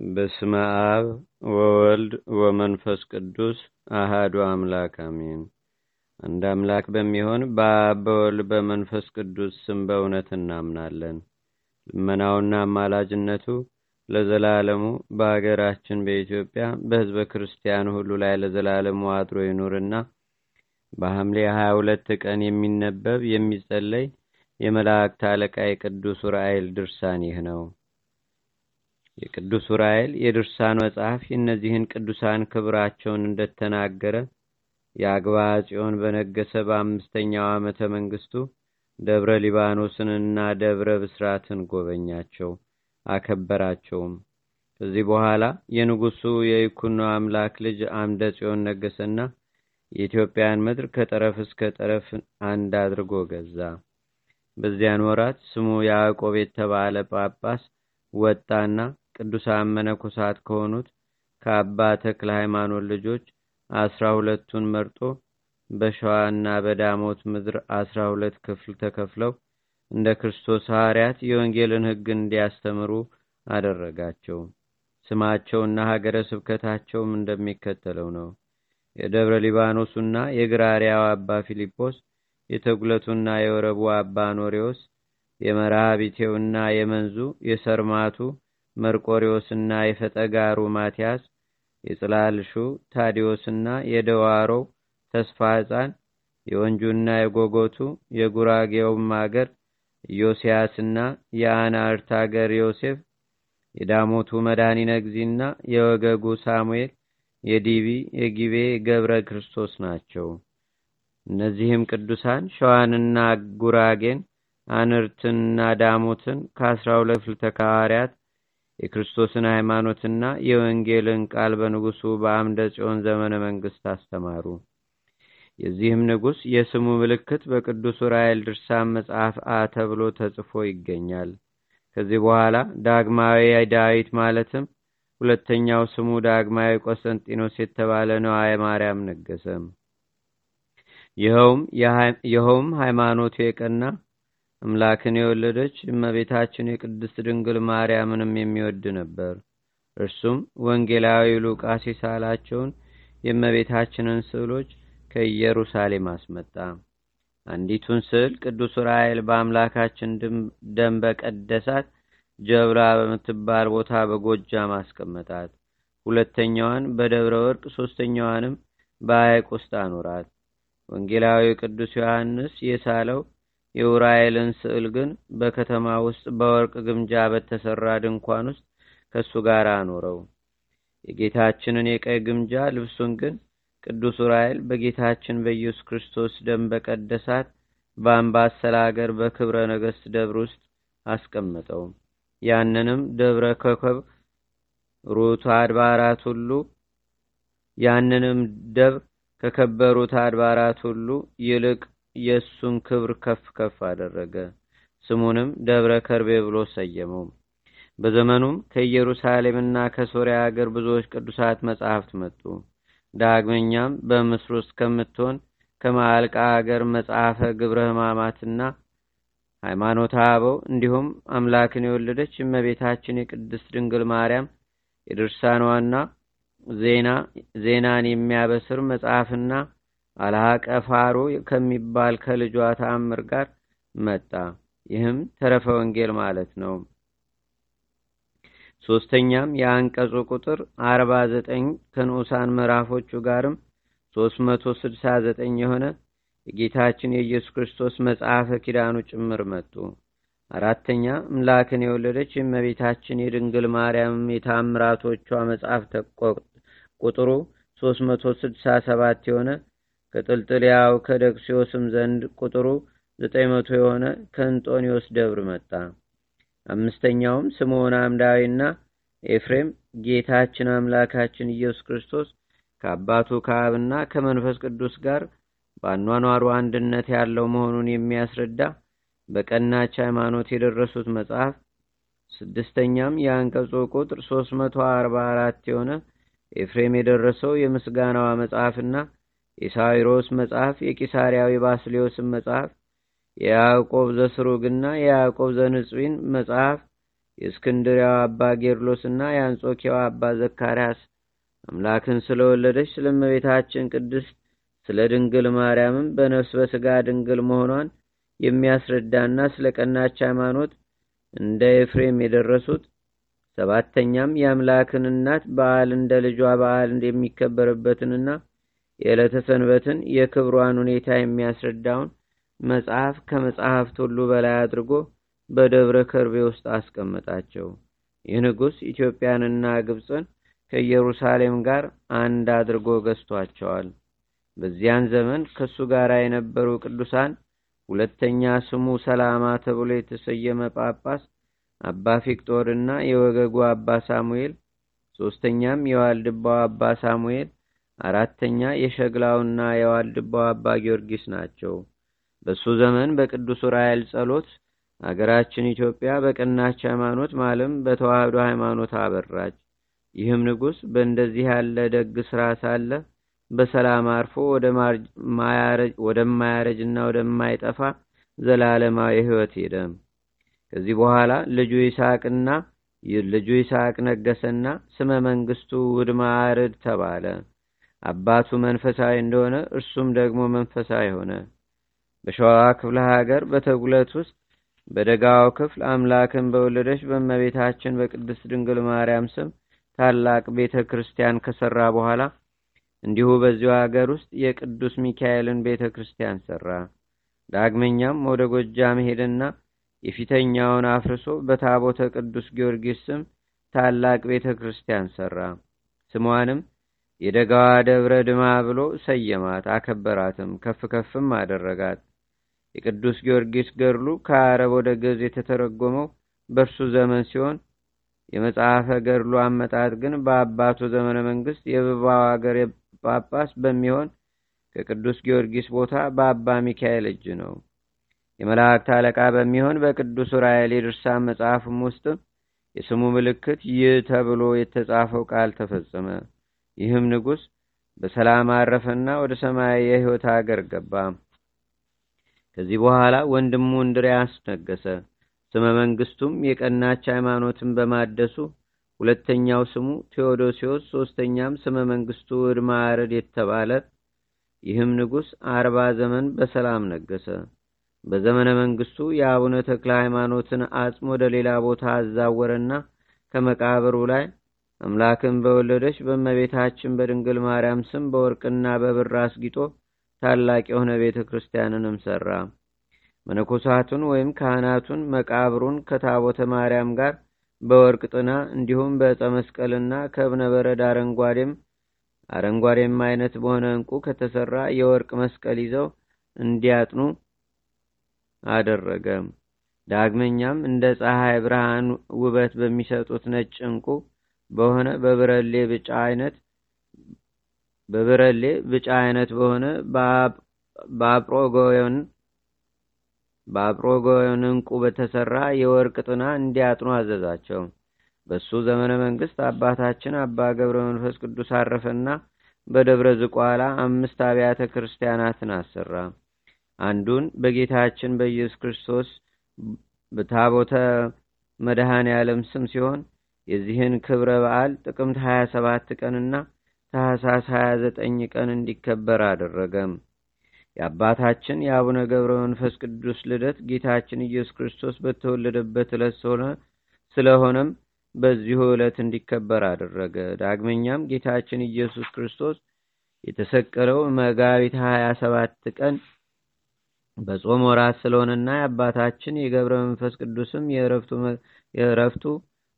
በስመ አብ ወወልድ ወመንፈስ ቅዱስ አሃዱ አምላክ አሜን። አንድ አምላክ በሚሆን በአብ በወልድ በመንፈስ ቅዱስ ስም በእውነት እናምናለን። ልመናውና አማላጅነቱ ለዘላለሙ በአገራችን በኢትዮጵያ በሕዝበ ክርስቲያኑ ሁሉ ላይ ለዘላለሙ አድሮ ይኑርና በሐምሌ 22 ቀን የሚነበብ የሚጸለይ የመላእክት አለቃ የቅዱስ ዑራኤል ድርሳን ይህ ነው። የቅዱስ ዑራኤል የድርሳን መጽሐፍ የእነዚህን ቅዱሳን ክብራቸውን እንደተናገረ የአግባ ጽዮን በነገሰ በአምስተኛው ዓመተ መንግስቱ ደብረ ሊባኖስንና ደብረ ብስራትን ጎበኛቸው፣ አከበራቸውም። ከዚህ በኋላ የንጉሱ የይኩኖ አምላክ ልጅ አምደ ጽዮን ነገሰና የኢትዮጵያን ምድር ከጠረፍ እስከ ጠረፍ አንድ አድርጎ ገዛ። በዚያን ወራት ስሙ ያዕቆብ የተባለ ጳጳስ ወጣና ቅዱሳን መነኮሳት ከሆኑት ከአባ ተክለ ሃይማኖት ልጆች አስራ ሁለቱን መርጦ በሸዋና በዳሞት ምድር አስራ ሁለት ክፍል ተከፍለው እንደ ክርስቶስ ሐዋርያት የወንጌልን ሕግ እንዲያስተምሩ አደረጋቸው። ስማቸውና ሀገረ ስብከታቸውም እንደሚከተለው ነው። የደብረ ሊባኖሱና የግራሪያው አባ ፊልጶስ፣ የተጉለቱና የወረቡ አባ ኖሬዎስ፣ የመርሃቢቴውና የመንዙ የሰርማቱ መርቆሪዎስና የፈጠጋሩ ማቲያስ፣ የጽላልሹ ታዲዮስና የደዋሮው ተስፋ ሕፃን፣ የወንጁና የጎጎቱ የጉራጌውም አገር ኢዮስያስና የአናርት አገር ዮሴፍ፣ የዳሞቱ መድኃኒነ እግዚእና የወገጉ ሳሙኤል፣ የዲቢ የጊቤ ገብረ ክርስቶስ ናቸው። እነዚህም ቅዱሳን ሸዋንና ጉራጌን አንርትንና ዳሞትን ከአስራ ሁለት ፍልተካ ሐዋርያት የክርስቶስን ሃይማኖትና የወንጌልን ቃል በንጉሱ በአምደ ጽዮን ዘመነ መንግስት አስተማሩ። የዚህም ንጉሥ የስሙ ምልክት በቅዱስ ዑራኤል ድርሳን መጽሐፍ አ ተብሎ ተጽፎ ይገኛል። ከዚህ በኋላ ዳግማዊ ዳዊት ማለትም ሁለተኛው ስሙ ዳግማዊ ቆስጠንጢኖስ የተባለ ነዋየ ማርያም ነገሰም። ይኸውም ሃይማኖቱ የቀና አምላክን የወለደች እመቤታችን የቅድስት ድንግል ማርያምንም የሚወድ ነበር። እርሱም ወንጌላዊ ሉቃስ የሳላቸውን የእመቤታችንን ስዕሎች ከኢየሩሳሌም አስመጣ። አንዲቱን ስዕል ቅዱስ ዑራኤል በአምላካችን ደም በቀደሳት ጀብላ በምትባል ቦታ በጎጃም አስቀመጣት። ሁለተኛዋን በደብረ ወርቅ፣ ሶስተኛዋንም በሐይቅ ውስጥ አኖራት። ወንጌላዊ ቅዱስ ዮሐንስ የሳለው የዑራኤልን ስዕል ግን በከተማ ውስጥ በወርቅ ግምጃ በተሰራ ድንኳን ውስጥ ከእሱ ጋር አኖረው። የጌታችንን የቀይ ግምጃ ልብሱን ግን ቅዱስ ዑራኤል በጌታችን በኢየሱስ ክርስቶስ ደም በቀደሳት በአምባሰል አገር በክብረ ነገሥት ደብር ውስጥ አስቀመጠው። ያንንም ደብረ ኮከብ ሩት አድባራት ሁሉ ያንንም ደብር ከከበሩት አድባራት ሁሉ ይልቅ የእሱን ክብር ከፍ ከፍ አደረገ። ስሙንም ደብረ ከርቤ ብሎ ሰየመው። በዘመኑም ከኢየሩሳሌምና ከሶርያ አገር ብዙዎች ቅዱሳት መጻሕፍት መጡ። ዳግመኛም በምስር ውስጥ ከምትሆን ከማዕልቃ አገር መጽሐፈ ግብረ ሕማማትና ሃይማኖተ አበው እንዲሁም አምላክን የወለደች እመቤታችን የቅድስት ድንግል ማርያም የድርሳኗና ዜናን የሚያበስር መጽሐፍና አልሃቀ ፋሮ ከሚባል ከልጇ ተአምር ጋር መጣ። ይህም ተረፈ ወንጌል ማለት ነው። ሶስተኛም የአንቀጹ ቁጥር 49 ከንዑሳን ምዕራፎቹ ጋርም 369 የሆነ የጌታችን የኢየሱስ ክርስቶስ መጽሐፈ ኪዳኑ ጭምር መጡ። አራተኛ አምላክን የወለደች የእመቤታችን የድንግል ማርያም የታምራቶቿ መጽሐፍ ቁጥሩ 367 የሆነ ከጥልጥልያው ከደክሲዮስም ዘንድ ቁጥሩ 900 የሆነ ከእንጦኒዮስ ደብር መጣ። አምስተኛውም ስምዖን አምዳዊና ኤፍሬም ጌታችን አምላካችን ኢየሱስ ክርስቶስ ከአባቱ ከአብና ከመንፈስ ቅዱስ ጋር በአኗኗሩ አንድነት ያለው መሆኑን የሚያስረዳ በቀናች ሃይማኖት የደረሱት መጽሐፍ። ስድስተኛም የአንቀጹ ቁጥር 344 የሆነ ኤፍሬም የደረሰው የምስጋናዋ መጽሐፍና የሳዊሮስ መጽሐፍ የቂሳሪያዊ ባስሌዮስን መጽሐፍ የያዕቆብ ዘስሩግና የያዕቆብ ዘንጽዊን መጽሐፍ የእስክንድሪያው አባ ጌርሎስና የአንጾኪያው አባ ዘካርያስ። አምላክን ስለወለደች ስለ እመቤታችን ቅድስት ስለ ድንግል ማርያምም በነፍስ በሥጋ ድንግል መሆኗን የሚያስረዳና ስለ ቀናች ሃይማኖት እንደ ኤፍሬም የደረሱት። ሰባተኛም የአምላክን እናት በዓል እንደ ልጇ በዓል የሚከበርበትንና የዕለተ ሰንበትን የክብሯን ሁኔታ የሚያስረዳውን መጽሐፍ ከመጽሐፍት ሁሉ በላይ አድርጎ በደብረ ከርቤ ውስጥ አስቀመጣቸው። ይህ ንጉሥ ኢትዮጵያንና ግብፅን ከኢየሩሳሌም ጋር አንድ አድርጎ ገዝቷቸዋል። በዚያን ዘመን ከእሱ ጋር የነበሩ ቅዱሳን ሁለተኛ ስሙ ሰላማ ተብሎ የተሰየመ ጳጳስ አባ ፊቅጦርና የወገጉ አባ ሳሙኤል፣ ሶስተኛም የዋልድባው አባ ሳሙኤል፣ አራተኛ የሸግላውና የዋልድባው አባ ጊዮርጊስ ናቸው። በሱ ዘመን በቅዱስ ዑራኤል ጸሎት አገራችን ኢትዮጵያ በቀናች ሃይማኖት ማለም በተዋህዶ ሃይማኖት አበራች። ይህም ንጉሥ በእንደዚህ ያለ ደግ ሥራ ሳለ በሰላም አርፎ ወደማያረጅና ወደማይጠፋ ዘላለማዊ ሕይወት ሄደ። ከዚህ በኋላ ልጁ ይስሐቅና ልጁ ይስሐቅ ነገሰና ስመ መንግስቱ ውድማ አርድ ተባለ። አባቱ መንፈሳዊ እንደሆነ እርሱም ደግሞ መንፈሳዊ ሆነ። በሸዋ ክፍለ ሀገር በተጉለት ውስጥ በደጋው ክፍል አምላክን በወለደች በእመቤታችን በቅድስት ድንግል ማርያም ስም ታላቅ ቤተ ክርስቲያን ከሰራ በኋላ እንዲሁ በዚሁ ሀገር ውስጥ የቅዱስ ሚካኤልን ቤተ ክርስቲያን ሰራ። ዳግመኛም ወደ ጎጃም ሄደና የፊተኛውን አፍርሶ በታቦተ ቅዱስ ጊዮርጊስ ስም ታላቅ ቤተ ክርስቲያን ሰራ። ስሟንም የደጋዋ ደብረ ድማ ብሎ ሰየማት፣ አከበራትም፣ ከፍ ከፍም አደረጋት። የቅዱስ ጊዮርጊስ ገድሉ ከአረብ ወደ ግዕዝ የተተረጎመው በእርሱ ዘመን ሲሆን የመጽሐፈ ገድሉ አመጣጥ ግን በአባቱ ዘመነ መንግስት የብባው አገር ጳጳስ በሚሆን ከቅዱስ ጊዮርጊስ ቦታ በአባ ሚካኤል እጅ ነው። የመላእክት አለቃ በሚሆን በቅዱስ ዑራኤል የድርሳን መጽሐፍም ውስጥ የስሙ ምልክት ይህ ተብሎ የተጻፈው ቃል ተፈጸመ። ይህም ንጉሥ በሰላም አረፈና ወደ ሰማያዊ የሕይወት አገር ገባ። ከዚህ በኋላ ወንድሙ እንድሪያስ ነገሰ። ስመ መንግስቱም የቀናች ሃይማኖትን በማደሱ ሁለተኛው ስሙ ቴዎዶሲዎስ፣ ሶስተኛም ስመ መንግስቱ ዕድመ አረድ የተባለ ይህም ንጉሥ አርባ ዘመን በሰላም ነገሰ። በዘመነ መንግስቱ የአቡነ ተክለ ሃይማኖትን አጽም ወደ ሌላ ቦታ አዛወረና ከመቃብሩ ላይ አምላክን በወለደች በእመቤታችን በድንግል ማርያም ስም በወርቅና በብር አስጊጦ ታላቅ የሆነ ቤተ ክርስቲያንንም ሰራ። መነኮሳቱን ወይም ካህናቱን መቃብሩን ከታቦተ ማርያም ጋር በወርቅ ጥና እንዲሁም በዕፀ መስቀልና ከእብነ በረድ አረንጓዴም አረንጓዴም አይነት በሆነ እንቁ ከተሰራ የወርቅ መስቀል ይዘው እንዲያጥኑ አደረገ። ዳግመኛም እንደ ፀሐይ ብርሃን ውበት በሚሰጡት ነጭ እንቁ በሆነ በብረሌ ብጫ አይነት በብረሌ ብጫ አይነት በሆነ በአጵሮጎዮን በአጵሮጎዮን እንቁ በተሰራ የወርቅ ጥና እንዲያጥኑ አዘዛቸው። በሱ ዘመነ መንግስት አባታችን አባ ገብረ መንፈስ ቅዱስ አረፈና በደብረ ዝቋላ አምስት አብያተ ክርስቲያናትን አሰራ። አንዱን በጌታችን በኢየሱስ ክርስቶስ በታቦተ መድኃኔ ዓለም ስም ሲሆን የዚህን ክብረ በዓል ጥቅምት 27 ቀንና ታህሳስ 29 ቀን እንዲከበር አደረገም። የአባታችን የአቡነ ገብረ መንፈስ ቅዱስ ልደት ጌታችን ኢየሱስ ክርስቶስ በተወለደበት ዕለት ስለሆነም በዚሁ ዕለት እንዲከበር አደረገ። ዳግመኛም ጌታችን ኢየሱስ ክርስቶስ የተሰቀለው መጋቢት 27 ቀን በጾም ወራት ስለሆነና የአባታችን የገብረ መንፈስ ቅዱስም የእረፍቱ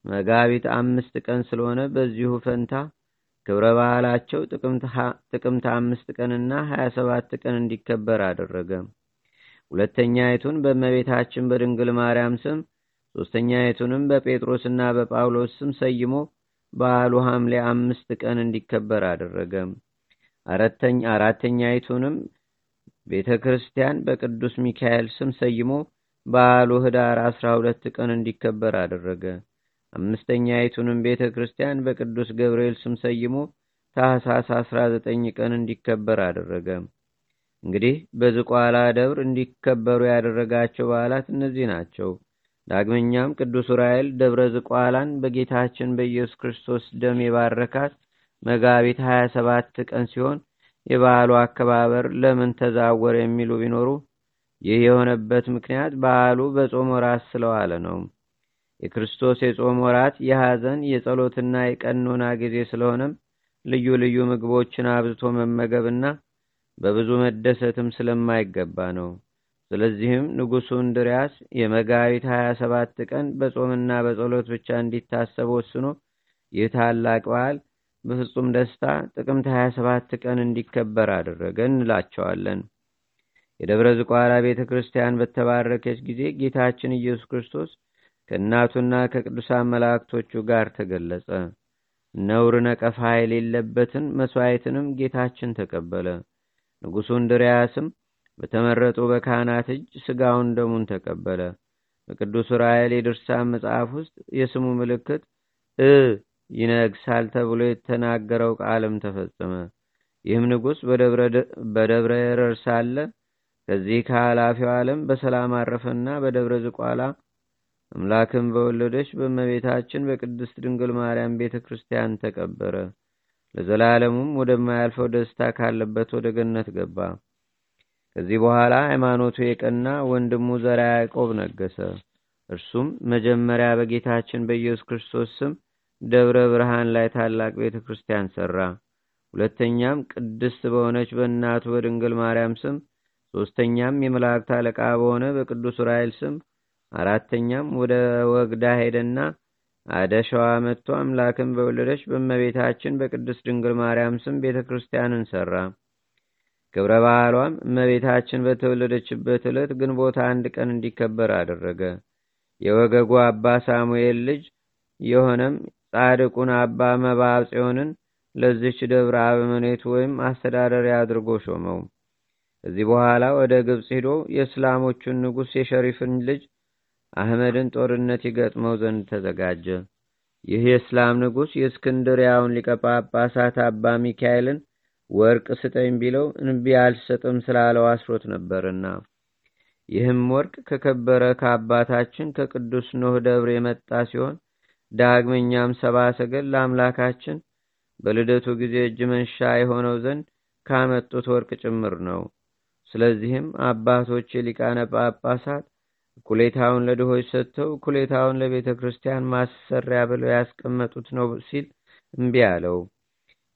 መጋቢት አምስት ቀን ስለሆነ በዚሁ ፈንታ ክብረ በዓላቸው ጥቅምት አምስት ቀንና ሀያ ሰባት ቀን እንዲከበር አደረገ። ሁለተኛይቱን በእመቤታችን በድንግል ማርያም ስም፣ ሶስተኛይቱንም በጴጥሮስና በጳውሎስ ስም ሰይሞ በዓሉ ሐምሌ አምስት ቀን እንዲከበር አደረገ። አራተኛይቱንም ቤተ ክርስቲያን በቅዱስ ሚካኤል ስም ሰይሞ በዓሉ ህዳር አስራ ሁለት ቀን እንዲከበር አደረገ። አምስተኛይቱንም ቤተ ክርስቲያን በቅዱስ ገብርኤል ስም ሰይሞ ታህሳስ 19 ቀን እንዲከበር አደረገ። እንግዲህ በዝቋላ ደብር እንዲከበሩ ያደረጋቸው በዓላት እነዚህ ናቸው። ዳግመኛም ቅዱስ ዑራኤል ደብረ ዝቋላን በጌታችን በኢየሱስ ክርስቶስ ደም የባረካት መጋቢት 27 ቀን ሲሆን የበዓሉ አከባበር ለምን ተዛወረ የሚሉ ቢኖሩ ይህ የሆነበት ምክንያት በዓሉ በጾም ወራት ስለዋለ ነው። የክርስቶስ የጾም ወራት የሐዘን የጸሎትና የቀኖና ጊዜ ስለሆነም ልዩ ልዩ ምግቦችን አብዝቶ መመገብና በብዙ መደሰትም ስለማይገባ ነው። ስለዚህም ንጉሡ እንድርያስ የመጋቢት 27 ቀን በጾምና በጸሎት ብቻ እንዲታሰብ ወስኖ ይህ ታላቅ በዓል በፍጹም ደስታ ጥቅምት 27 ቀን እንዲከበር አደረገ እንላቸዋለን። የደብረ ዝቋላ ቤተ ክርስቲያን በተባረከች ጊዜ ጌታችን ኢየሱስ ክርስቶስ ከእናቱና ከቅዱሳን መላእክቶቹ ጋር ተገለጸ። ነውር ነቀፋ የሌለበትን መሥዋዕትንም ጌታችን ተቀበለ። ንጉሡ እንድርያስም በተመረጡ በካህናት እጅ ሥጋውን ደሙን ተቀበለ። በቅዱስ ዑራኤል የድርሳን መጽሐፍ ውስጥ የስሙ ምልክት እ ይነግሳል ተብሎ የተናገረው ቃልም ተፈጸመ። ይህም ንጉሥ በደብረ ኤረር ሳለ ከዚህ ከኃላፊው ዓለም በሰላም አረፈና በደብረ ዝቋላ አምላክን በወለደች በእመቤታችን በቅድስት ድንግል ማርያም ቤተ ክርስቲያን ተቀበረ። ለዘላለሙም ወደማያልፈው ደስታ ካለበት ወደ ገነት ገባ። ከዚህ በኋላ ሃይማኖቱ የቀና ወንድሙ ዘራ ያዕቆብ ነገሰ። እርሱም መጀመሪያ በጌታችን በኢየሱስ ክርስቶስ ስም ደብረ ብርሃን ላይ ታላቅ ቤተ ክርስቲያን ሠራ። ሁለተኛም ቅድስት በሆነች በእናቱ በድንግል ማርያም ስም፣ ሦስተኛም የመላእክት አለቃ በሆነ በቅዱስ ዑራኤል ስም፣ አራተኛም ወደ ወግዳ ሄደና አደሸዋ መጥቶ አምላክን በወለደች በእመቤታችን በቅድስት ድንግል ማርያም ስም ቤተ ክርስቲያንን ሠራ። ክብረ በዓሏም እመቤታችን በተወለደችበት ዕለት ግንቦት አንድ ቀን እንዲከበር አደረገ። የወገጉ አባ ሳሙኤል ልጅ የሆነም ጻድቁን አባ መብዓ ጽዮንን ለዚች ደብረ አበምኔት ወይም አስተዳዳሪ አድርጎ ሾመው። ከዚህ በኋላ ወደ ግብፅ ሂዶ የእስላሞቹን ንጉሥ የሸሪፍን ልጅ አህመድን ጦርነት ይገጥመው ዘንድ ተዘጋጀ። ይህ የእስላም ንጉሥ የእስክንድሪያውን ሊቀ ጳጳሳት አባ ሚካኤልን ወርቅ ስጠኝ ቢለው እንቢ አልሰጥም ስላለው አስሮት ነበርና ይህም ወርቅ ከከበረ ከአባታችን ከቅዱስ ኖህ ደብር የመጣ ሲሆን ዳግመኛም ሰባ ሰገል ለአምላካችን በልደቱ ጊዜ እጅ መንሻ የሆነው ዘንድ ካመጡት ወርቅ ጭምር ነው። ስለዚህም አባቶች የሊቃነ ጳጳሳት እኩሌታውን ለድሆች ሰጥተው እኩሌታውን ለቤተ ክርስቲያን ማሰሪያ ብለው ያስቀመጡት ነው ሲል እምቢ አለው።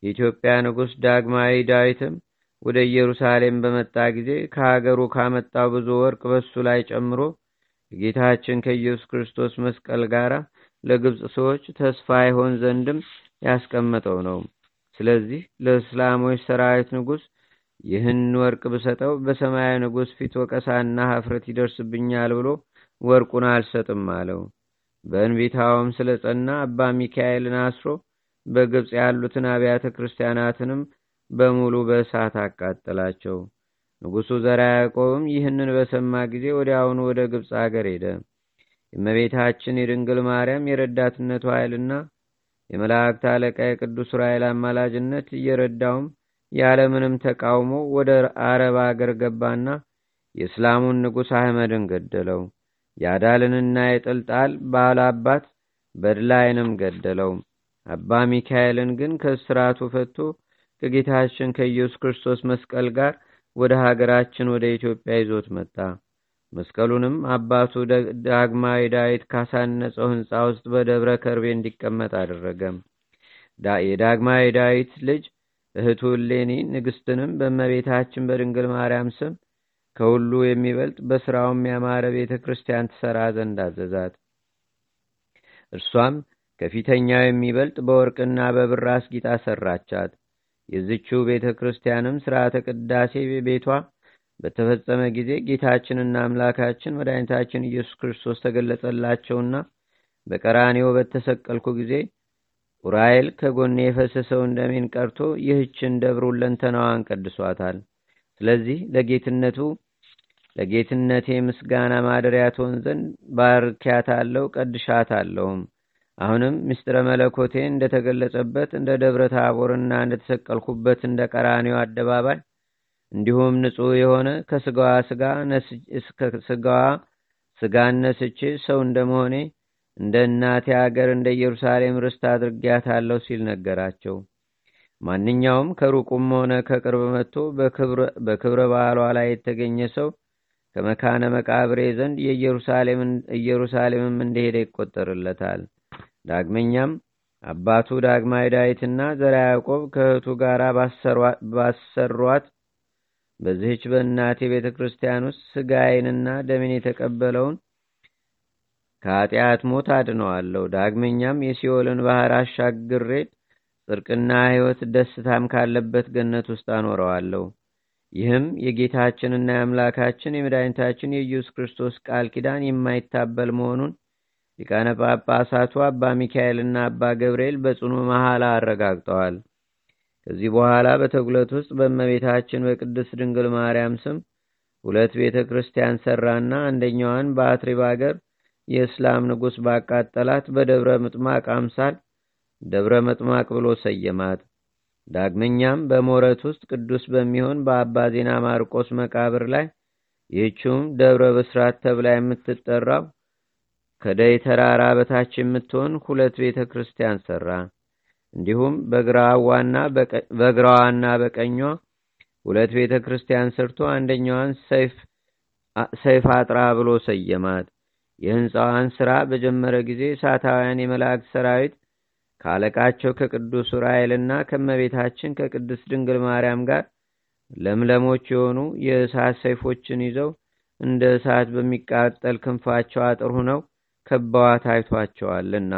የኢትዮጵያ ንጉሥ ዳግማዊ ዳዊትም ወደ ኢየሩሳሌም በመጣ ጊዜ ከሀገሩ ካመጣው ብዙ ወርቅ በሱ ላይ ጨምሮ የጌታችን ከኢየሱስ ክርስቶስ መስቀል ጋር ለግብፅ ሰዎች ተስፋ ይሆን ዘንድም ያስቀመጠው ነው። ስለዚህ ለእስላሞች ሰራዊት ንጉሥ ይህን ወርቅ ብሰጠው በሰማያዊ ንጉሥ ፊት ወቀሳና ሀፍረት ይደርስብኛል ብሎ ወርቁን አልሰጥም አለው። በእንቢታውም ስለ ጸና አባ ሚካኤልን አስሮ በግብፅ ያሉትን አብያተ ክርስቲያናትንም በሙሉ በእሳት አቃጠላቸው። ንጉሡ ዘራ ያዕቆብም ይህንን በሰማ ጊዜ ወዲያውኑ ወደ ግብፅ አገር ሄደ። የእመቤታችን የድንግል ማርያም የረዳትነቱ ኃይልና የመላእክት አለቃ የቅዱስ ዑራኤል አማላጅነት እየረዳውም ያለምንም ተቃውሞ ወደ አረብ አገር ገባና የእስላሙን ንጉሥ አህመድን ገደለው። የአዳልንና የጥልጣል ባላባት በድላይንም ገደለው። አባ ሚካኤልን ግን ከእስራቱ ፈቶ ከጌታችን ከኢየሱስ ክርስቶስ መስቀል ጋር ወደ ሀገራችን ወደ ኢትዮጵያ ይዞት መጣ። መስቀሉንም አባቱ ዳግማዊ ዳዊት ካሳነጸው ሕንፃ ውስጥ በደብረ ከርቤ እንዲቀመጥ አደረገ። የዳግማዊ ዳዊት ልጅ እህቱ እሌኒ ንግሥትንም በእመቤታችን በድንግል ማርያም ስም ከሁሉ የሚበልጥ በሥራውም ያማረ ቤተ ክርስቲያን ትሠራ ዘንድ አዘዛት። እርሷም ከፊተኛው የሚበልጥ በወርቅና በብር አስጊጣ ሠራቻት። የዝችው ቤተ ክርስቲያንም ሥርዓተ ቅዳሴ ቤቷ በተፈጸመ ጊዜ ጌታችንና አምላካችን መድኃኒታችን ኢየሱስ ክርስቶስ ተገለጸላቸውና በቀራኔው በተሰቀልኩ ጊዜ ዑራኤል ከጎኔ የፈሰሰውን ደሜን ቀርቶ ይህችን ደብር ሁለንተናዋን ቀድሷታል። ስለዚህ ለጌትነቱ ለጌትነቴ ምስጋና ማደሪያ ትሆን ዘንድ ባርኪያታለሁ፣ ቀድሻታለሁም። አሁንም ምስጢረ መለኮቴ እንደተገለጸበት እንደ ደብረ ታቦርና እንደተሰቀልኩበት እንደ ቀራኔው አደባባይ እንዲሁም ንጹሕ የሆነ ከስጋዋ ስጋ ስጋዋ ስጋን ነስቼ ሰው እንደመሆኔ እንደ እናቴ አገር እንደ ኢየሩሳሌም ርስት አድርጊያታለሁ ሲል ነገራቸው። ማንኛውም ከሩቁም ሆነ ከቅርብ መጥቶ በክብረ በዓሏ ላይ የተገኘ ሰው ከመካነ መቃብሬ ዘንድ ኢየሩሳሌምም እንደሄደ ይቆጠርለታል። ዳግመኛም አባቱ ዳግማዊ ዳዊትና ዘራ ያዕቆብ ከእህቱ ጋር ባሰሯት በዚህች በእናቴ ቤተ ክርስቲያን ውስጥ ስጋዬንና ደሜን የተቀበለውን ከኃጢአት ሞት አድነዋለሁ። ዳግመኛም የሲኦልን ባህር አሻግሬ ጽድቅና ሕይወት ደስታም ካለበት ገነት ውስጥ አኖረዋለሁ። ይህም የጌታችንና የአምላካችን የመድኃኒታችን የኢየሱስ ክርስቶስ ቃል ኪዳን የማይታበል መሆኑን ሊቃነ ጳጳሳቱ አባ ሚካኤልና አባ ገብርኤል በጽኑ መሐላ አረጋግጠዋል። ከዚህ በኋላ በተጉለት ውስጥ በእመቤታችን በቅድስት ድንግል ማርያም ስም ሁለት ቤተ ክርስቲያን ሰራና አንደኛዋን በአትሪብ አገር የእስላም ንጉሥ ባቃጠላት በደብረ ምጥማቅ አምሳል ደብረ መጥማቅ ብሎ ሰየማት። ዳግመኛም በሞረት ውስጥ ቅዱስ በሚሆን በአባ ዜና ማርቆስ መቃብር ላይ ይህችውም ደብረ ብስራት ተብላ የምትጠራው ከደይ ተራራ በታች የምትሆን ሁለት ቤተ ክርስቲያን ሰራ። እንዲሁም በግራዋና በቀኟ ሁለት ቤተ ክርስቲያን ሰርቶ አንደኛዋን ሰይፍ አጥራ ብሎ ሰየማት። የሕንፃዋን ሥራ በጀመረ ጊዜ እሳታውያን የመላእክት ሰራዊት ከአለቃቸው ከቅዱስ ዑራኤልና ከመቤታችን ከቅድስት ድንግል ማርያም ጋር ለምለሞች የሆኑ የእሳት ሰይፎችን ይዘው እንደ እሳት በሚቃጠል ክንፋቸው አጥር ሁነው ከበዋት አይቷቸዋልና።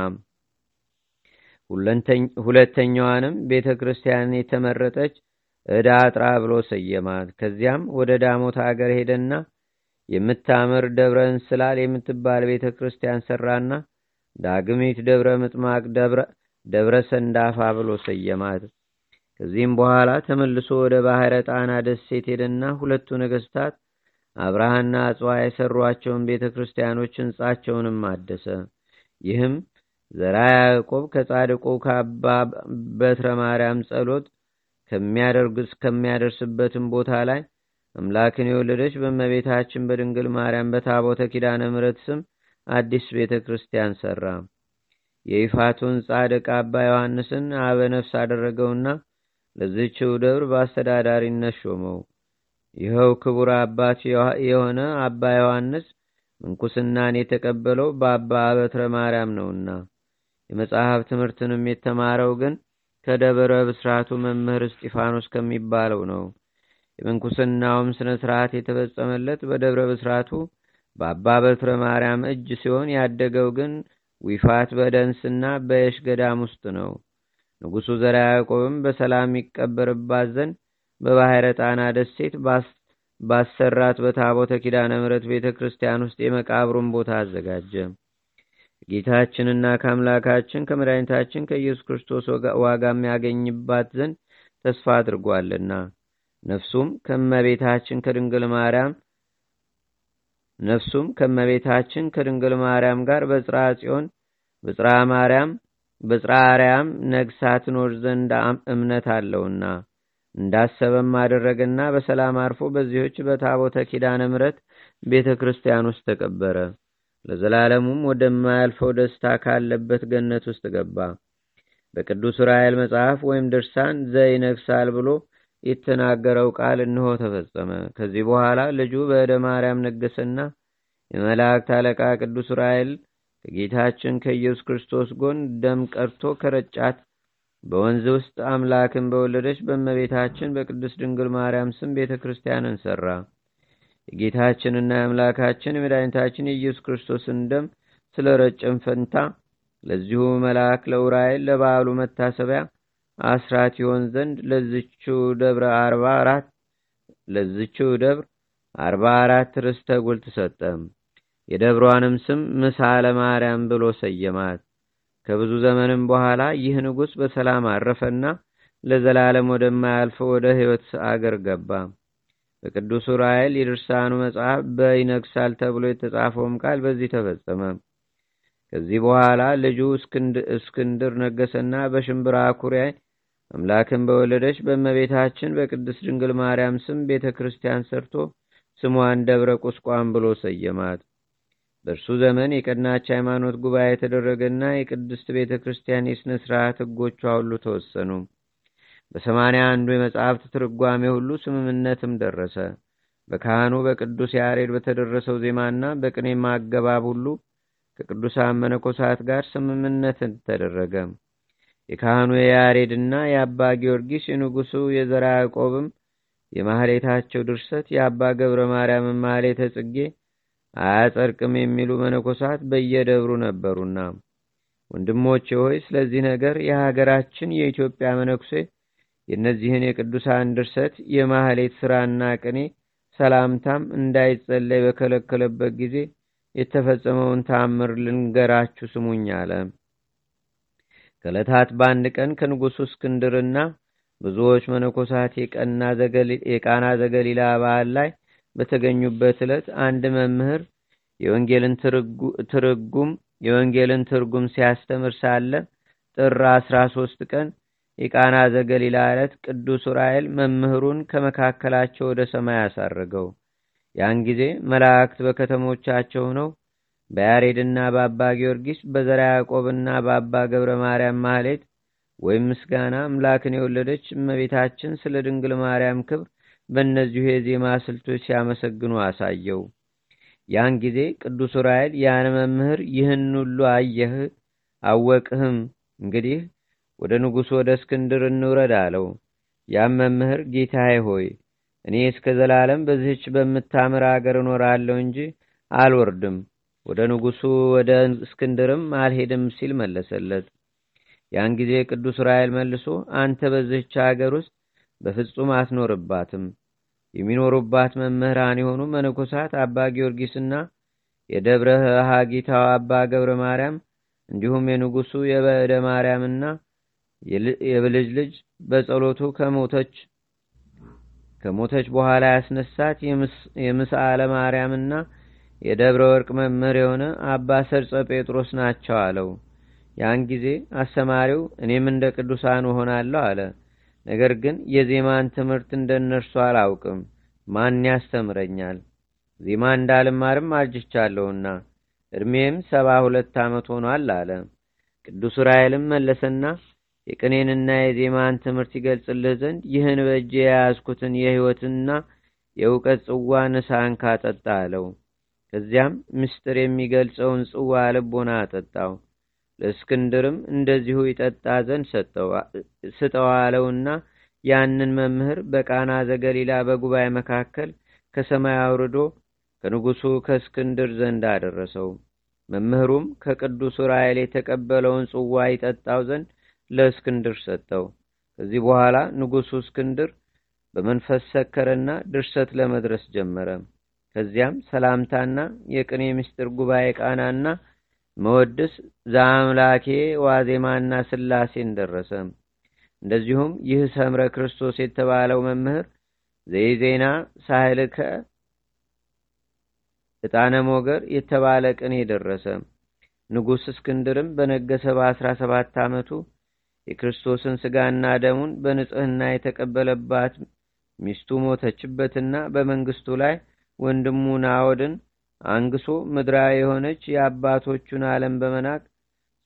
ሁለተኛዋንም ቤተ ክርስቲያን የተመረጠች ዕዳ አጥራ ብሎ ሰየማት። ከዚያም ወደ ዳሞት አገር ሄደና የምታምር ደብረ እንስላል የምትባል ቤተ ክርስቲያን ሰራና ዳግሚት ደብረ ምጥማቅ ደብረ ሰንዳፋ ብሎ ሰየማት። ከዚህም በኋላ ተመልሶ ወደ ባሕረ ጣና ደሴት ሄደና ሁለቱ ነገሥታት አብርሃና አጽዋ የሰሯቸውን ቤተ ክርስቲያኖች ሕንጻቸውንም አደሰ። ይህም ዘራ ያዕቆብ ከጻድቁ ከአባ በትረ ማርያም ጸሎት ከሚያደርስበትም ቦታ ላይ አምላክን የወለደች በእመቤታችን በድንግል ማርያም በታቦተ ኪዳነ ምሕረት ስም አዲስ ቤተ ክርስቲያን ሠራ። የይፋቱን ጻድቅ አባ ዮሐንስን አበ ነፍስ አደረገውና ለዚህችው ደብር በአስተዳዳሪነት ሾመው። ይኸው ክቡር አባት የሆነ አባ ዮሐንስ ምንኩስናን የተቀበለው በአባ በትረ ማርያም ነውና የመጽሐፍ ትምህርትንም የተማረው ግን ከደብረ ብስራቱ መምህር እስጢፋኖስ ከሚባለው ነው። የምንኩስናውም ስነ ስርዓት የተፈጸመለት በደብረ ብስራቱ በአባ በትረ ማርያም እጅ ሲሆን ያደገው ግን ዊፋት በደንስና በየሽ ገዳም ውስጥ ነው። ንጉሡ ዘራ ያዕቆብም በሰላም ይቀበርባት ዘንድ በባሕረ ጣና ደሴት ባሰራት በታቦተ ኪዳነ ምሕረት ቤተ ክርስቲያን ውስጥ የመቃብሩን ቦታ አዘጋጀ። ጌታችንና ከአምላካችን ከመድኃኒታችን ከኢየሱስ ክርስቶስ ዋጋ የሚያገኝባት ዘንድ ተስፋ አድርጓልና ነፍሱም ከመቤታችን ከድንግል ማርያም ነፍሱም ከመቤታችን ከድንግል ማርያም ጋር በጽርሐ ጽዮን በጽርሐ ማርያም በጽርሐ አርያም ነግሳ ትኖር ዘንድ እምነት አለውና እንዳሰበም አደረገና በሰላም አርፎ በዚህች በታቦተ ኪዳነ ምሕረት ቤተ ክርስቲያን ውስጥ ተቀበረ። ለዘላለሙም ወደማያልፈው ደስታ ካለበት ገነት ውስጥ ገባ። በቅዱስ ራኤል መጽሐፍ ወይም ድርሳን ዘይነግሳል ብሎ የተናገረው ቃል እንሆ ተፈጸመ። ከዚህ በኋላ ልጁ በእደ ማርያም ነገሰና የመላእክት አለቃ ቅዱስ ራኤል ከጌታችን ከኢየሱስ ክርስቶስ ጎን ደም ቀርቶ ከረጫት በወንዝ ውስጥ አምላክን በወለደች በእመቤታችን በቅድስት ድንግል ማርያም ስም ቤተ ክርስቲያንን ሠራ። የጌታችንና የአምላካችን የመድኃኒታችን የኢየሱስ ክርስቶስን ደም ስለ ረጭን ፈንታ ለዚሁ መልአክ ለዑራኤል ለበዓሉ መታሰቢያ አስራት ይሆን ዘንድ ለዝችው ደብረ አርባ አራት ለዝችው ደብር አርባ አራት ርስተ ጉልት ሰጠ። የደብሯንም ስም ምሳለ ማርያም ብሎ ሰየማት። ከብዙ ዘመንም በኋላ ይህ ንጉሥ በሰላም አረፈና ለዘላለም ወደማያልፈው ወደ ሕይወት አገር ገባ። በቅዱስ ዑራኤል የድርሳኑ መጽሐፍ በይነግሳል ተብሎ የተጻፈውም ቃል በዚህ ተፈጸመ። ከዚህ በኋላ ልጁ እስክንድር ነገሰና በሽምብራ ኩሪያ አምላክን በወለደች በእመቤታችን በቅድስት ድንግል ማርያም ስም ቤተ ክርስቲያን ሰርቶ ስሟን ደብረ ቁስቋም ብሎ ሰየማት። በእርሱ ዘመን የቀናች ሃይማኖት ጉባኤ የተደረገና የቅድስት ቤተ ክርስቲያን የሥነ ሥርዓት ሕጎቿ ሁሉ ተወሰኑ። በሰማንያ አንዱ የመጽሐፍት ትርጓሜ ሁሉ ስምምነትም ደረሰ። በካህኑ በቅዱስ ያሬድ በተደረሰው ዜማና በቅኔ ማገባብ ሁሉ ከቅዱሳን መነኮሳት ጋር ስምምነትን ተደረገ። የካህኑ የያሬድና የአባ ጊዮርጊስ የንጉሡ የዘራ ያዕቆብም የማህሌታቸው ድርሰት የአባ ገብረ ማርያምን ማህሌተ ጽጌ አያጸድቅም የሚሉ መነኮሳት በየደብሩ ነበሩና፣ ወንድሞቼ ሆይ ስለዚህ ነገር የሀገራችን የኢትዮጵያ መነኩሴ የእነዚህን የቅዱሳን ድርሰት የማህሌት ሥራና ቅኔ ሰላምታም እንዳይጸለይ በከለከለበት ጊዜ የተፈጸመውን ታምር ልንገራችሁ ስሙኝ አለ። ከዕለታት በአንድ ቀን ከንጉሡ እስክንድርና ብዙዎች መነኮሳት የቃና ዘገሊላ በዓል ላይ በተገኙበት ዕለት አንድ መምህር የወንጌልን ትርጉም የወንጌልን ትርጉም ሲያስተምር ሳለ ጥር አስራ ሶስት ቀን የቃና ዘገሊላ ዕለት ቅዱስ ዑራኤል መምህሩን ከመካከላቸው ወደ ሰማይ አሳረገው። ያን ጊዜ መላእክት በከተሞቻቸው ሆነው በያሬድና በአባ ጊዮርጊስ በዘራ ያዕቆብና በአባ ገብረ ማርያም ማህሌት ወይም ምስጋና አምላክን የወለደች እመቤታችን ስለ ድንግል ማርያም ክብር በእነዚሁ የዜማ ስልቶች ሲያመሰግኑ አሳየው። ያን ጊዜ ቅዱስ ዑራኤል ያን መምህር ይህን ሁሉ አየህ አወቅህም፣ እንግዲህ ወደ ንጉሥ ወደ እስክንድር እንውረድ አለው። ያም መምህር ጌታዬ ሆይ እኔ እስከ ዘላለም በዚህች በምታምር አገር እኖራለሁ እንጂ አልወርድም፣ ወደ ንጉሡ ወደ እስክንድርም አልሄድም ሲል መለሰለት። ያን ጊዜ ቅዱስ ዑራኤል መልሶ አንተ በዚህች አገር ውስጥ በፍጹም አትኖርባትም። የሚኖሩባት መምህራን የሆኑ መነኮሳት አባ ጊዮርጊስና የደብረ ሀጊታው አባ ገብረ ማርያም እንዲሁም የንጉሡ የበዕደ ማርያምና የብልጅ ልጅ በጸሎቱ ከሞተች ከሞተች በኋላ ያስነሳት የምስአለ ማርያምና የደብረ ወርቅ መምህር የሆነ አባ ሰርጸ ጴጥሮስ ናቸው አለው። ያን ጊዜ አስተማሪው እኔም እንደ ቅዱሳን እሆናለሁ አለ። ነገር ግን የዜማን ትምህርት እንደ እነርሱ አላውቅም፣ ማን ያስተምረኛል? ዜማ እንዳልማርም አርጅቻለሁና ዕድሜም ሰባ ሁለት ዓመት ሆኗል አለ። ቅዱስ ዑራኤልም መለሰና የቅኔንና የዜማን ትምህርት ይገልጽልህ ዘንድ ይህን በእጅ የያዝኩትን የሕይወትና የእውቀት ጽዋ ንሳን ካጠጣ አለው። ከዚያም ምስጢር የሚገልጸውን ጽዋ ልቦና አጠጣው። ለእስክንድርም እንደዚሁ ይጠጣ ዘንድ ስጠው አለውና ያንን መምህር በቃና ዘገሊላ በጉባኤ መካከል ከሰማይ አውርዶ ከንጉሡ ከእስክንድር ዘንድ አደረሰው። መምህሩም ከቅዱስ ዑራኤል የተቀበለውን ጽዋ ይጠጣው ዘንድ ለእስክንድር ሰጠው። ከዚህ በኋላ ንጉሡ እስክንድር በመንፈስ ሰከረና ድርሰት ለመድረስ ጀመረ። ከዚያም ሰላምታና የቅኔ ምስጢር ጉባኤ ቃናና መወድስ ዘአምላኬ ዋዜማና ስላሴን ደረሰ። እንደዚሁም ይህ ሰምረ ክርስቶስ የተባለው መምህር ዘይዜና ሳህልከ ዕጣነ ሞገር የተባለ ቅኔ ደረሰ። ንጉሥ እስክንድርም በነገሰ በአስራ ሰባት ዓመቱ የክርስቶስን ሥጋና ደሙን በንጽሕና የተቀበለባት ሚስቱ ሞተችበትና በመንግስቱ ላይ ወንድሙ ናዖድን አንግሶ ምድራዊ የሆነች የአባቶቹን ዓለም በመናቅ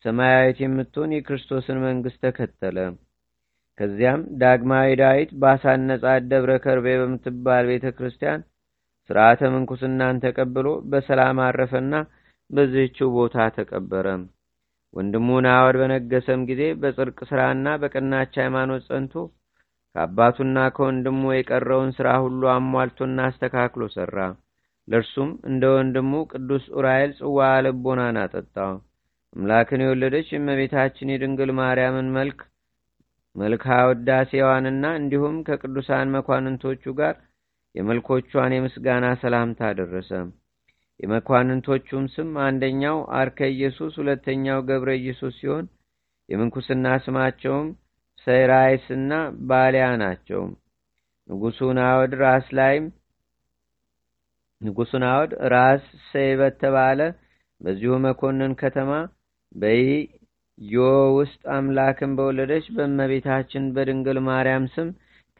ሰማያዊት የምትሆን የክርስቶስን መንግሥት ተከተለ። ከዚያም ዳግማዊ ዳዊት ባሳነጻት ደብረ ከርቤ በምትባል ቤተ ክርስቲያን ሥርዓተ ምንኩስናን ተቀብሎ በሰላም አረፈና በዚህችው ቦታ ተቀበረ። ወንድሙ ናዖድ በነገሰም ጊዜ በጽድቅ ሥራና በቀናች ሃይማኖት ጸንቶ ከአባቱና ከወንድሙ የቀረውን ሥራ ሁሉ አሟልቶና አስተካክሎ ሠራ። ለእርሱም እንደ ወንድሙ ቅዱስ ዑራኤል ጽዋ ልቦናን አጠጣው። አምላክን የወለደች የእመቤታችን የድንግል ማርያምን መልክ መልካ ውዳሴዋንና እንዲሁም ከቅዱሳን መኳንንቶቹ ጋር የመልኮቿን የምስጋና ሰላምታ አደረሰ። የመኳንንቶቹም ስም አንደኛው አርከ ኢየሱስ፣ ሁለተኛው ገብረ ኢየሱስ ሲሆን የምንኩስና ስማቸውም ሰይራይስና ባሊያ ናቸው። ንጉሡ ናዖድ ራስ ላይም ንጉሡ ናዖድ ራስ ሰይ በተባለ በዚሁ መኮንን ከተማ በዮ ውስጥ አምላክን በወለደች በእመቤታችን በድንግል ማርያም ስም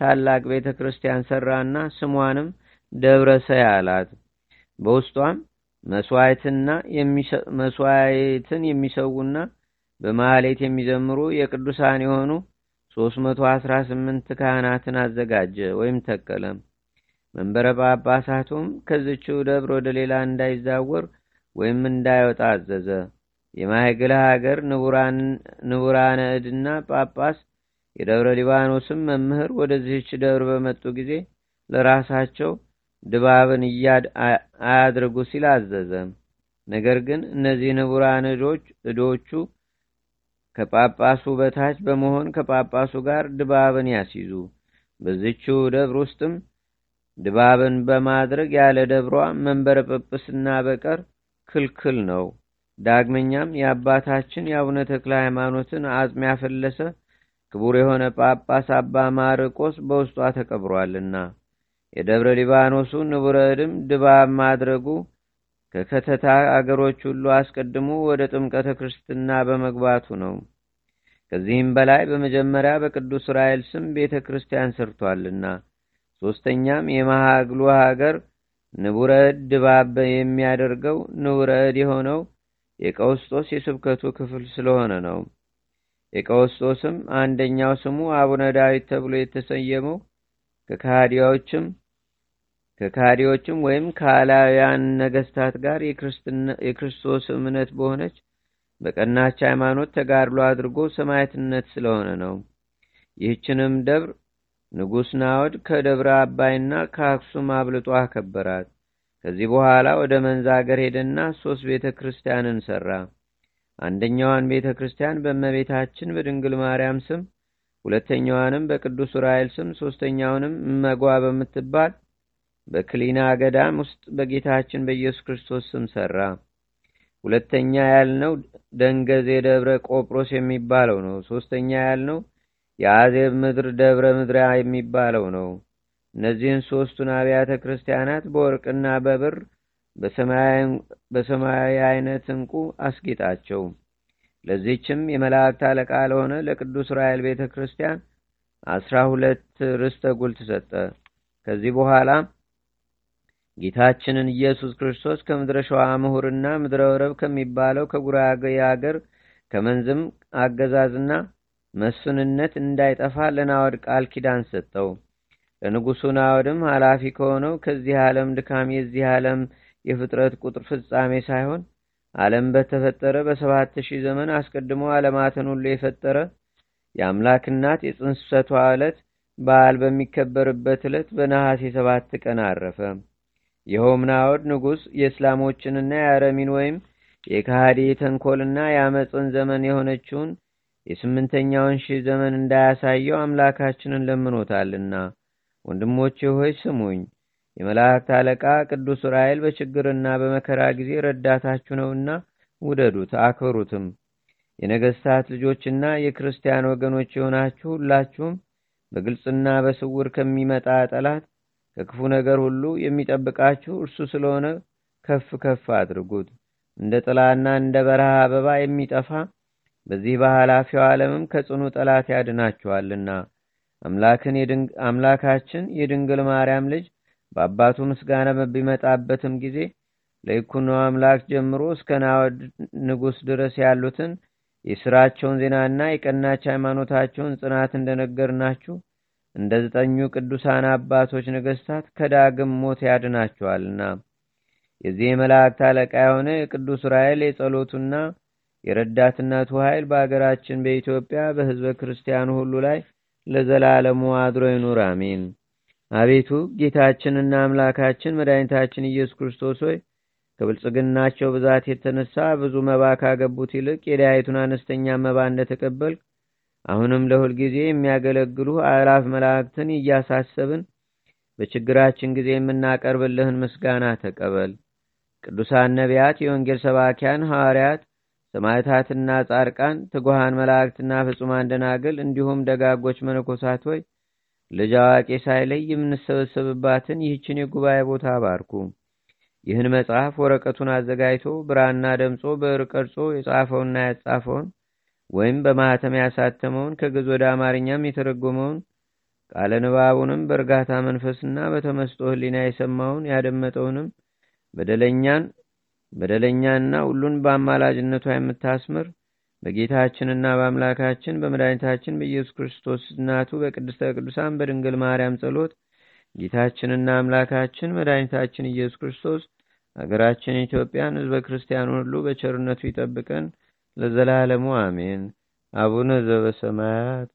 ታላቅ ቤተ ክርስቲያን ሰራና ስሟንም ደብረ ሰይ አላት። በውስጧም መስዋዕትን የሚሰዉና በማሌት የሚዘምሩ የቅዱሳን የሆኑ 318 ካህናትን አዘጋጀ ወይም ተከለ። መንበረ ጳጳሳቱም ከዝችው ደብር ወደ ሌላ እንዳይዛወር ወይም እንዳይወጣ አዘዘ። የማይግላ ሀገር ንቡራነ እድና ጳጳስ የደብረ ሊባኖስም መምህር ወደዚህች ደብር በመጡ ጊዜ ለራሳቸው ድባብን እያድ አያድርጉ ሲል አዘዘ። ነገር ግን እነዚህ ንቡራን እዶቹ ከጳጳሱ በታች በመሆን ከጳጳሱ ጋር ድባብን ያስይዙ። በዚችው ደብር ውስጥም ድባብን በማድረግ ያለ ደብሯ መንበረ ጵጵስና በቀር ክልክል ነው። ዳግመኛም የአባታችን የአቡነ ተክለ ሃይማኖትን አጽም ያፈለሰ ክቡር የሆነ ጳጳስ አባ ማርቆስ በውስጧ ተቀብሯልና የደብረ ሊባኖሱ ንቡረ እድም ድባብ ማድረጉ ከከተታ አገሮች ሁሉ አስቀድሞ ወደ ጥምቀተ ክርስትና በመግባቱ ነው። ከዚህም በላይ በመጀመሪያ በቅዱስ ራኤል ስም ቤተ ክርስቲያን ሰርቷልና፣ ሦስተኛም የመሃግሉ ሀገር ንቡረ እድ ድባብ የሚያደርገው ንቡረ እድ የሆነው የቀውስጦስ የስብከቱ ክፍል ስለሆነ ነው። የቀውስጦስም አንደኛው ስሙ አቡነ ዳዊት ተብሎ የተሰየመው ከካዲዎችም ከካዲዎችም ወይም ከአላውያን ነገስታት ጋር የክርስቶስ እምነት በሆነች በቀናች ሃይማኖት ተጋድሎ አድርጎ ሰማዕትነት ስለሆነ ነው። ይህችንም ደብር ንጉሥ ናወድ ከደብረ አባይና ከአክሱም አብልጦ አከበራት። ከዚህ በኋላ ወደ መንዛ አገር ሄደና ሶስት ቤተ ክርስቲያንን ሠራ። አንደኛዋን ቤተ ክርስቲያን በእመቤታችን በድንግል ማርያም ስም፣ ሁለተኛዋንም በቅዱስ ዑራኤል ስም፣ ሦስተኛውንም እመጓ በምትባል በክሊና ገዳም ውስጥ በጌታችን በኢየሱስ ክርስቶስ ስም ሠራ። ሁለተኛ ያልነው ደንገዜ ደብረ ቆጵሮስ የሚባለው ነው። ሦስተኛ ያልነው የአዜብ ምድር ደብረ ምድራ የሚባለው ነው። እነዚህን ሦስቱን አብያተ ክርስቲያናት በወርቅና በብር በሰማያዊ አይነት እንቁ አስጌጣቸው። ለዚህችም የመላእክት አለቃ ለሆነ ለቅዱስ ራኤል ቤተ ክርስቲያን አስራ ሁለት ርስተ ጉልት ሰጠ። ከዚህ በኋላ ጌታችንን ኢየሱስ ክርስቶስ ከምድረ ሸዋ ምሁርና ምድረ ወረብ ከሚባለው ከጉራጌ አገር ከመንዝም አገዛዝና መስፍንነት እንዳይጠፋ ለናወድ ቃል ኪዳን ሰጠው። ለንጉሡ ናወድም ኃላፊ ከሆነው ከዚህ ዓለም ድካም የዚህ ዓለም የፍጥረት ቁጥር ፍጻሜ ሳይሆን ዓለም በተፈጠረ በሰባት ሺህ ዘመን አስቀድሞ ዓለማትን ሁሉ የፈጠረ የአምላክ እናት የጽንሰቷ ዕለት በዓል በሚከበርበት ዕለት በነሐሴ ሰባት ቀን አረፈ። ይኸውም ናወድ ንጉሥ የእስላሞችንና የአረሚን ወይም የካሃዲ የተንኮልና የአመፅን ዘመን የሆነችውን የስምንተኛውን ሺህ ዘመን እንዳያሳየው አምላካችንን ለምኖታልና። ወንድሞቼ ሆይ ስሙኝ። የመላእክት አለቃ ቅዱስ ዑራኤል በችግርና በመከራ ጊዜ ረዳታችሁ ነውና ውደዱት፣ አክብሩትም። የነገስታት ልጆችና የክርስቲያን ወገኖች የሆናችሁ ሁላችሁም በግልጽና በስውር ከሚመጣ ጠላት ከክፉ ነገር ሁሉ የሚጠብቃችሁ እርሱ ስለሆነ ከፍ ከፍ አድርጉት። እንደ ጥላና እንደ በረሃ አበባ የሚጠፋ በዚህ በኃላፊው ዓለምም ከጽኑ ጠላት ያድናችኋልና አምላካችን የድንግል ማርያም ልጅ በአባቱ ምስጋና በሚመጣበትም ጊዜ ለይኩኖ አምላክ ጀምሮ እስከ ናወድ ንጉሥ ድረስ ያሉትን የሥራቸውን ዜናና የቀናች ሃይማኖታቸውን ጽናት እንደነገርናችሁ እንደ ዘጠኙ ቅዱሳን አባቶች ነገስታት ከዳግም ሞት ያድናቸዋልና የዚህ የመላእክት አለቃ የሆነ የቅዱስ ራኤል የጸሎቱና የረዳትነቱ ኃይል በአገራችን በኢትዮጵያ በሕዝበ ክርስቲያኑ ሁሉ ላይ ለዘላለሙ አድሮ ይኑር፣ አሜን። አቤቱ ጌታችንና አምላካችን መድኃኒታችን ኢየሱስ ክርስቶስ ሆይ ከብልጽግናቸው ብዛት የተነሳ ብዙ መባ ካገቡት ይልቅ የዳያይቱን አነስተኛ መባ እንደተቀበል አሁንም ለሁል ጊዜ የሚያገለግሉ አእላፍ መላእክትን እያሳሰብን በችግራችን ጊዜ የምናቀርብልህን ምስጋና ተቀበል። ቅዱሳን ነቢያት፣ የወንጌል ሰባኪያን ሐዋርያት፣ ሰማዕታትና ጻድቃን፣ ትጉሃን መላእክትና ፍጹማን ደናግል እንዲሁም ደጋጎች መነኮሳት ሆይ ልጅ አዋቂ ሳይለይ የምንሰበሰብባትን ይህችን የጉባኤ ቦታ አባርኩ። ይህን መጽሐፍ ወረቀቱን አዘጋጅቶ ብራና ደምጾ ብዕር ቀርጾ የጻፈውና ያጻፈውን ወይም በማኅተም ያሳተመውን ከግዕዝ ወደ አማርኛም የተረጎመውን ቃለ ንባቡንም በእርጋታ መንፈስና በተመስጦ ሕሊና የሰማውን ያደመጠውንም በደለኛን በደለኛና ሁሉን በአማላጅነቷ የምታስምር በጌታችንና በአምላካችን በመድኃኒታችን በኢየሱስ ክርስቶስ እናቱ በቅድስተ ቅዱሳን በድንግል ማርያም ጸሎት ጌታችንና አምላካችን መድኃኒታችን ኢየሱስ ክርስቶስ አገራችን ኢትዮጵያን ህዝበ ክርስቲያኑን ሁሉ በቸርነቱ ይጠብቀን ለዘላለሙ አሜን። አቡነ ዘበሰማያት